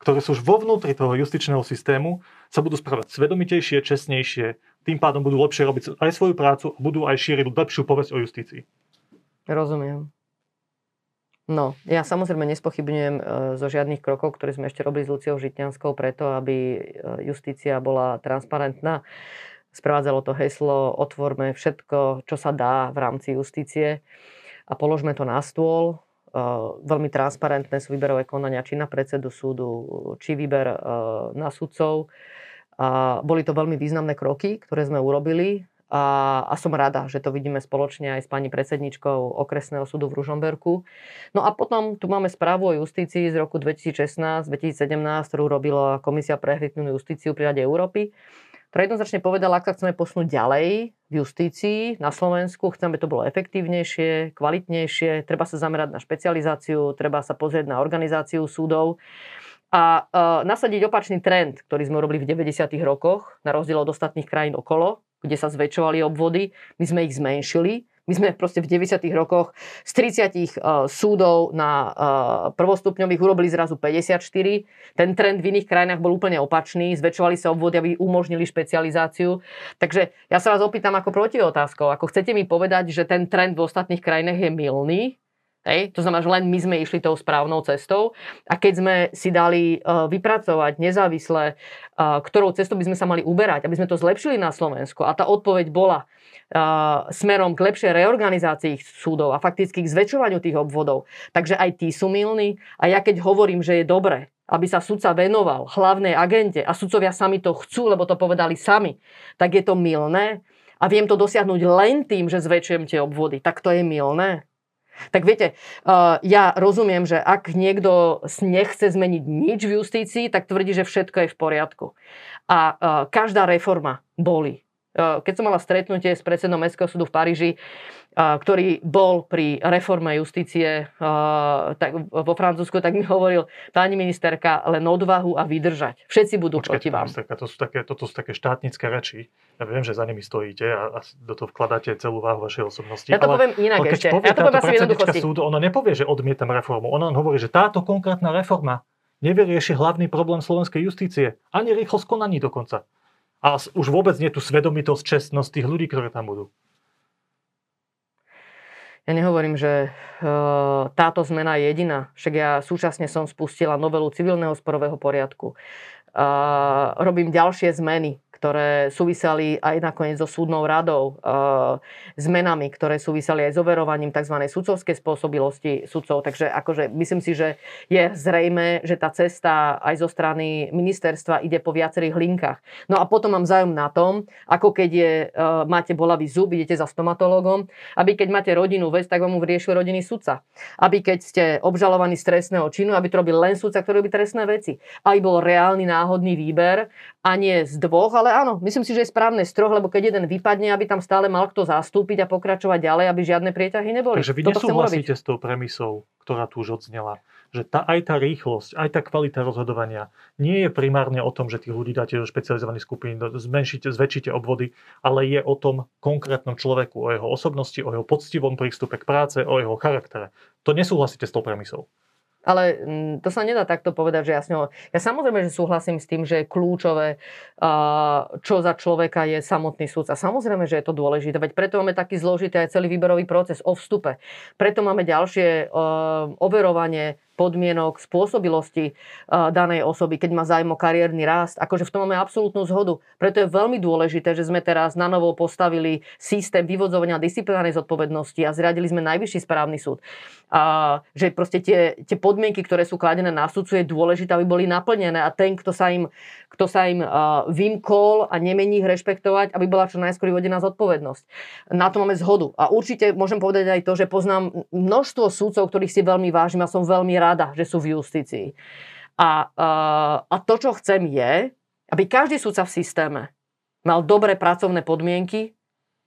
ktoré sú už vo vnútri toho justičného systému, sa budú správať svedomitejšie, čestnejšie, tým pádom budú lepšie robiť aj svoju prácu a budú aj šíriť lepšiu povesť o justícii. Rozumiem. No, ja samozrejme nespochybňujem e, zo žiadnych krokov, ktoré sme ešte robili s Luciou Žitňanskou preto, aby e, justícia bola transparentná. Sprevádzalo to heslo otvorme všetko, čo sa dá v rámci justície a položme to na stôl. E, Veľmi transparentné sú výberové konania či na predsedu súdu, či výber na sudcov. A boli to veľmi významné kroky, ktoré sme urobili a, a som rada, že to vidíme spoločne aj s pani predsedničkou okresného súdu v Ružomberku. No a potom tu máme správu o justícii z roku 2016-2017, ktorú robila Komisia pre efektívnu justíciu pri Rade Európy, ktorá jednoznačne povedala, ak sa chceme posunúť ďalej v justícii na Slovensku, chceme, to bolo efektívnejšie, kvalitnejšie, treba sa zamerať na špecializáciu, treba sa pozrieť na organizáciu súdov a uh, nasadiť opačný trend, ktorý sme urobili v 90. rokoch, na rozdiel od ostatných krajín okolo, kde sa zväčšovali obvody, my sme ich zmenšili. My sme proste v 90. rokoch z 30 uh, súdov na uh, prvostupňových urobili zrazu 54. Ten trend v iných krajinách bol úplne opačný. Zväčšovali sa obvody, aby umožnili špecializáciu. Takže ja sa vás opýtam ako protiotázkou. Ako chcete mi povedať, že ten trend v ostatných krajinách je milný, Hej, to znamená, že len my sme išli tou správnou cestou a keď sme si dali uh, vypracovať nezávisle, ktorou cestou by sme sa mali uberať, aby sme to zlepšili na Slovensku a tá odpoveď bola uh, smerom k lepšej reorganizácii súdov a fakticky k zväčšovaniu tých obvodov. Takže aj tí sú milní a ja keď hovorím, že je dobre, aby sa sudca venoval hlavnej agente a sudcovia sami to chcú, lebo to povedali sami, tak je to milné a viem to dosiahnuť len tým, že zväčšujem tie obvody. Tak to je milné. Tak viete, uh, ja rozumiem, že ak niekto nechce zmeniť nič v justícii, tak tvrdí, že všetko je v poriadku. A uh, každá reforma boli. Uh, keď som mala stretnutie s predsedom Mestského súdu v Paríži, uh, ktorý bol pri reforme justície uh, tak, vo Francúzsku, tak mi hovoril, pani ministerka, len odvahu a vydržať. Všetci budú Počkajte, proti vám. ministerka, to sú také, toto sú také štátnické reči. Ja viem, že za nimi stojíte a, a do toho vkladáte celú váhu vašej osobnosti. Ja to ale, poviem inak ale ešte. povie Ja to poviem asi v súdu, ona nepovie, že odmietam reformu. Ona hovorí, že táto konkrétna reforma nevyrieši hlavný problém slovenskej justície. Ani rýchlosť konaní dokonca. A už vôbec nie tu svedomitosť, čestnosť tých ľudí, ktorí tam budú. Ja nehovorím, že e, táto zmena je jediná. Však ja súčasne som spustila novelu civilného sporového poriadku. Robím ďalšie zmeny, ktoré súviseli aj nakoniec so súdnou radou, e, zmenami, ktoré súviseli aj s overovaním tzv. sudcovskej spôsobilosti sudcov. Takže akože myslím si, že je zrejme, že tá cesta aj zo strany ministerstva ide po viacerých linkách. No a potom mám zájom na tom, ako keď je, e, máte bolavý zub, idete za stomatologom, aby keď máte rodinnú vec, tak vám ju vyriešil rodinný sudca. Aby keď ste obžalovaní z trestného činu, aby to robil len sudca, ktorý robí trestné veci. Aby bol reálny náhodný výber a nie z dvoch, ale áno, myslím si, že je správne z troch, lebo keď jeden vypadne, aby tam stále mal kto zastúpiť a pokračovať ďalej, aby žiadne prieťahy neboli. Takže vy Toto nesúhlasíte s tou premisou, ktorá tu už odznela, že tá, aj tá rýchlosť, aj tá kvalita rozhodovania nie je primárne o tom, že tých ľudí dáte do špecializovaných skupín, zmenšíte, zväčšíte obvody, ale je o tom konkrétnom človeku, o jeho osobnosti, o jeho poctivom prístupe k práce, o jeho charaktere. To nesúhlasíte s tou premisou. Ale mm, to sa nedá takto povedať, že ja. Ja samozrejme, že súhlasím s tým, že je kľúčové, čo za človeka je samotný súdca. Samozrejme, že je to dôležité, veď preto máme taký zložitý aj celý výberový proces o vstupe. Preto máme ďalšie overovanie podmienok, spôsobilosti danej osoby, keď má zájmo kariérny rast. Akože v tom máme absolútnu zhodu. Preto je veľmi dôležité, že sme teraz na novo postavili systém vyvodzovania disciplinárnej zodpovednosti a zriadili sme najvyšší správny súd. A že proste tie, tie podmienky, ktoré sú kladené na súdcu, je dôležité, aby boli naplnené a ten, kto sa im, kto sa im uh, vymkol a nemení ich rešpektovať, aby bola čo najskôr vyvodená zodpovednosť. Na to máme zhodu. A určite môžem povedať aj to, že poznám množstvo súdcov, ktorých si veľmi vážim a som veľmi rada, že sú v justícii. A, a to, čo chcem je, aby každý súdca v systéme mal dobré pracovné podmienky,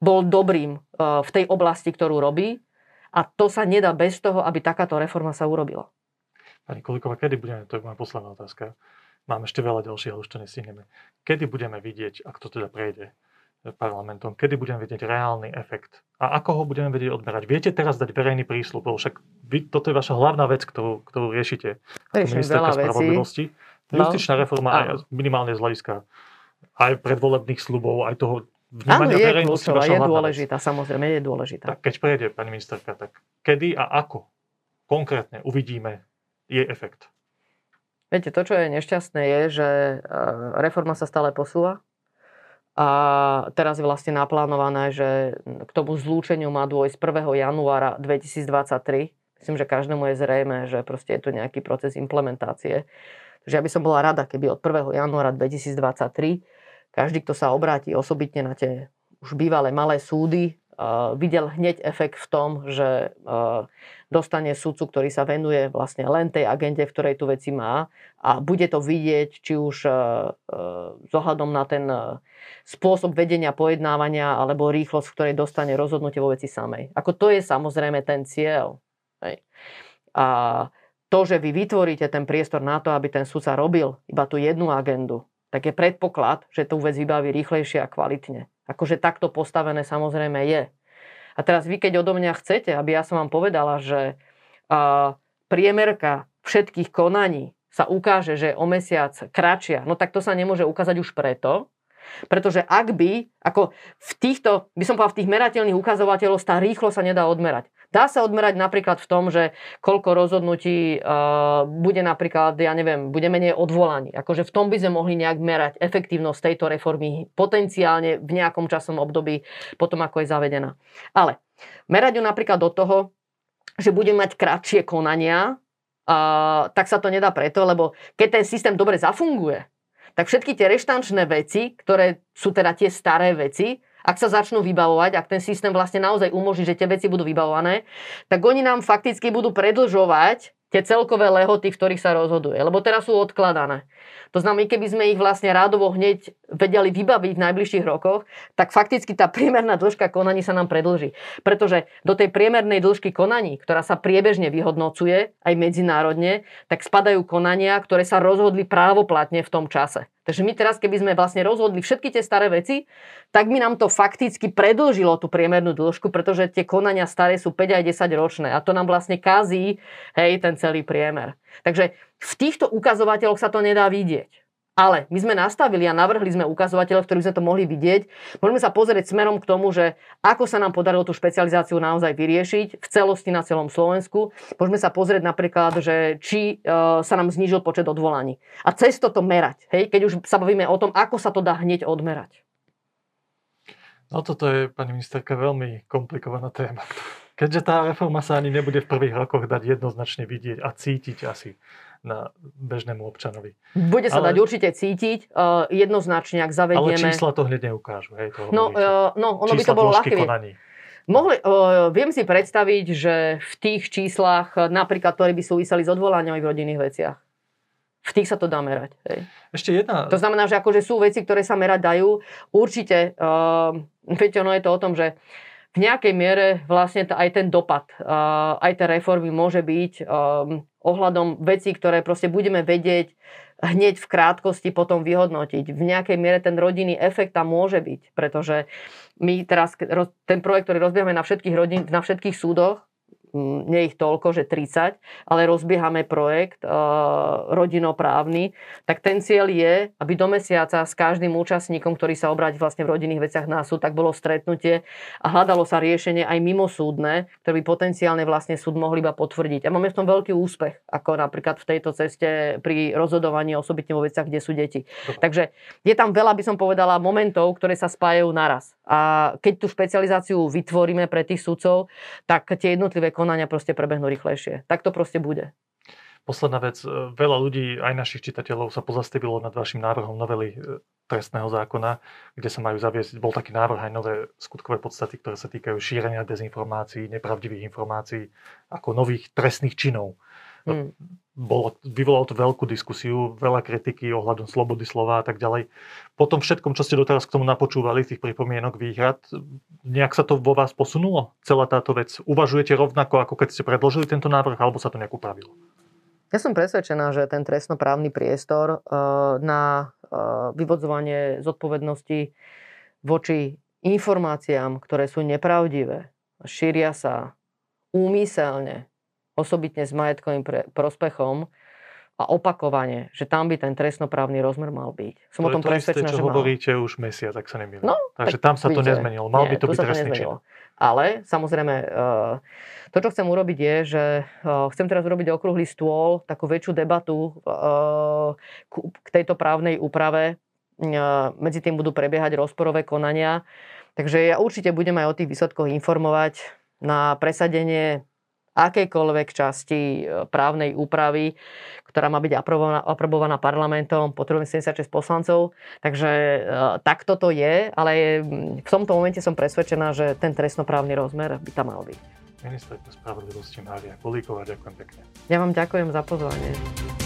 bol dobrým uh, v tej oblasti, ktorú robí a to sa nedá bez toho, aby takáto reforma sa urobila. Pani Kulikova, kedy budeme, to je moja posledná otázka, Mám ešte veľa ďalších, ale už to nestihneme. Kedy budeme vidieť, ak to teda prejde parlamentom, kedy budeme vidieť reálny efekt a ako ho budeme vedieť odmerať. Viete teraz dať verejný prísľub, lebo však vy, toto je vaša hlavná vec, ktorú, ktorú riešite. Riešim veľa spravodlivosti. No. Justičná reforma aj minimálne z hľadiska aj predvolebných slubov, aj toho vnímania Áno, je verejnosti. Kľúčová, je dôležitá, vec. samozrejme, je dôležitá. Tak keď prejde, pani ministerka, tak kedy a ako konkrétne uvidíme jej efekt? Viete, to, čo je nešťastné, je, že e, reforma sa stále posúva. A teraz je vlastne naplánované, že k tomu zlúčeniu má dôjsť 1. januára 2023. Myslím, že každému je zrejme, že proste je to nejaký proces implementácie. Takže ja by som bola rada, keby od 1. januára 2023 každý, kto sa obráti osobitne na tie už bývalé malé súdy, videl hneď efekt v tom, že dostane sudcu, ktorý sa venuje vlastne len tej agende, v ktorej tu veci má a bude to vidieť, či už s na ten spôsob vedenia pojednávania alebo rýchlosť, v ktorej dostane rozhodnutie vo veci samej. Ako to je samozrejme ten cieľ. Hej. A to, že vy vytvoríte ten priestor na to, aby ten sudca robil iba tú jednu agendu, tak je predpoklad, že tú vec vybaví rýchlejšie a kvalitne. Akože takto postavené samozrejme je. A teraz vy, keď odo mňa chcete, aby ja som vám povedala, že a, priemerka všetkých konaní sa ukáže, že o mesiac kratšia, no tak to sa nemôže ukázať už preto, pretože ak by, ako v týchto, by som povedal, v tých merateľných ukazovateľov tá rýchlo sa nedá odmerať. Dá sa odmerať napríklad v tom, že koľko rozhodnutí uh, bude napríklad, ja neviem, bude menej odvolaní. Akože v tom by sme mohli nejak merať efektívnosť tejto reformy potenciálne v nejakom časom období potom, ako je zavedená. Ale merať ju napríklad do toho, že budeme mať kratšie konania, uh, tak sa to nedá preto, lebo keď ten systém dobre zafunguje, tak všetky tie reštančné veci, ktoré sú teda tie staré veci, ak sa začnú vybavovať, ak ten systém vlastne naozaj umožní, že tie veci budú vybavované, tak oni nám fakticky budú predlžovať tie celkové lehoty, v ktorých sa rozhoduje. Lebo teraz sú odkladané. To znamená, keby sme ich vlastne rádovo hneď vedeli vybaviť v najbližších rokoch, tak fakticky tá priemerná dĺžka konaní sa nám predlží. Pretože do tej priemernej dĺžky konaní, ktorá sa priebežne vyhodnocuje aj medzinárodne, tak spadajú konania, ktoré sa rozhodli právoplatne v tom čase. Takže my teraz, keby sme vlastne rozhodli všetky tie staré veci, tak by nám to fakticky predlžilo tú priemernú dĺžku, pretože tie konania staré sú 5 aj 10 ročné a to nám vlastne kazí hej, ten celý priemer. Takže v týchto ukazovateľoch sa to nedá vidieť. Ale my sme nastavili a navrhli sme ukazovateľ, v ktorých sme to mohli vidieť. Môžeme sa pozrieť smerom k tomu, že ako sa nám podarilo tú špecializáciu naozaj vyriešiť v celosti na celom Slovensku. Môžeme sa pozrieť napríklad, že či uh, sa nám znížil počet odvolaní. A cez toto merať, hej, keď už sa bavíme o tom, ako sa to dá hneď odmerať. No toto je, pani ministerka, veľmi komplikovaná téma. Keďže tá reforma sa ani nebude v prvých rokoch dať jednoznačne vidieť a cítiť asi na bežnému občanovi. Bude sa ale, dať určite cítiť uh, jednoznačne, ak zavedieme... Ale čísla to hneď neukážu. Hej, toho no, uh, no, ono čísla by to bolo ľahké. Mohli, uh, viem si predstaviť, že v tých číslach, napríklad, ktoré by súviseli s odvolaniami v rodinných veciach, v tých sa to dá merať. Hej. Ešte jedna... To znamená, že akože sú veci, ktoré sa merať dajú. Určite, uh, viete, ono je to o tom, že v nejakej miere vlastne aj ten dopad, uh, aj tie reformy môže byť um, ohľadom vecí, ktoré proste budeme vedieť hneď v krátkosti potom vyhodnotiť. V nejakej miere ten rodinný efekt tam môže byť, pretože my teraz ten projekt, ktorý rozbiehame na všetkých, rodin, na všetkých súdoch, nie ich toľko, že 30, ale rozbiehame projekt uh, rodinoprávny, tak ten cieľ je, aby do mesiaca s každým účastníkom, ktorý sa obráti vlastne v rodinných veciach na súd, tak bolo stretnutie a hľadalo sa riešenie aj mimosúdne, ktoré by potenciálne vlastne súd mohli iba potvrdiť. A máme v tom veľký úspech, ako napríklad v tejto ceste pri rozhodovaní osobitne vo veciach, kde sú deti. Takže je tam veľa, by som povedala, momentov, ktoré sa spájajú naraz. A keď tú špecializáciu vytvoríme pre tých sudcov, tak tie jednotlivé konania proste prebehnú rýchlejšie. Tak to proste bude. Posledná vec, e, veľa ľudí, aj našich čitateľov, sa pozastavilo nad vašim návrhom novely e, trestného zákona, kde sa majú zaviesť, bol taký návrh aj nové skutkové podstaty, ktoré sa týkajú šírenia dezinformácií, nepravdivých informácií, ako nových trestných činov. Hmm. Bolo, vyvolalo to veľkú diskusiu, veľa kritiky ohľadom slobody slova a tak ďalej. Po tom všetkom, čo ste doteraz k tomu napočúvali, tých pripomienok, výhrad, nejak sa to vo vás posunulo, celá táto vec? Uvažujete rovnako, ako keď ste predložili tento návrh, alebo sa to nejak upravilo? Ja som presvedčená, že ten trestnoprávny priestor eh, na eh, vyvodzovanie zodpovednosti voči informáciám, ktoré sú nepravdivé, šíria sa úmyselne, osobitne s majetkovým pre, prospechom a opakovane, že tam by ten trestnoprávny rozmer mal byť. Som to o tom presvedčená, že čo hovoríte mal. už mesiac, ak sa nemýlim. No, Takže tam sa vidíte, to nezmenilo. Mal nie, by to byť trestný čin. Ale samozrejme, eh, to, čo chcem urobiť je, že eh, chcem teraz urobiť okrúhly stôl, takú väčšiu debatu eh, k tejto právnej úprave. Medzi tým budú prebiehať rozporové konania. Takže ja určite budem aj o tých výsledkoch informovať na presadenie akejkoľvek časti e, právnej úpravy, ktorá má byť aprobovaná, aprobovaná parlamentom, potrebujeme 76 poslancov. Takže e, takto to je, ale v tomto momente som presvedčená, že ten trestnoprávny rozmer by tam mal byť. Ministerka spravodlivosti Mária Kolíková, ďakujem pekne. Ja vám ďakujem za pozvanie.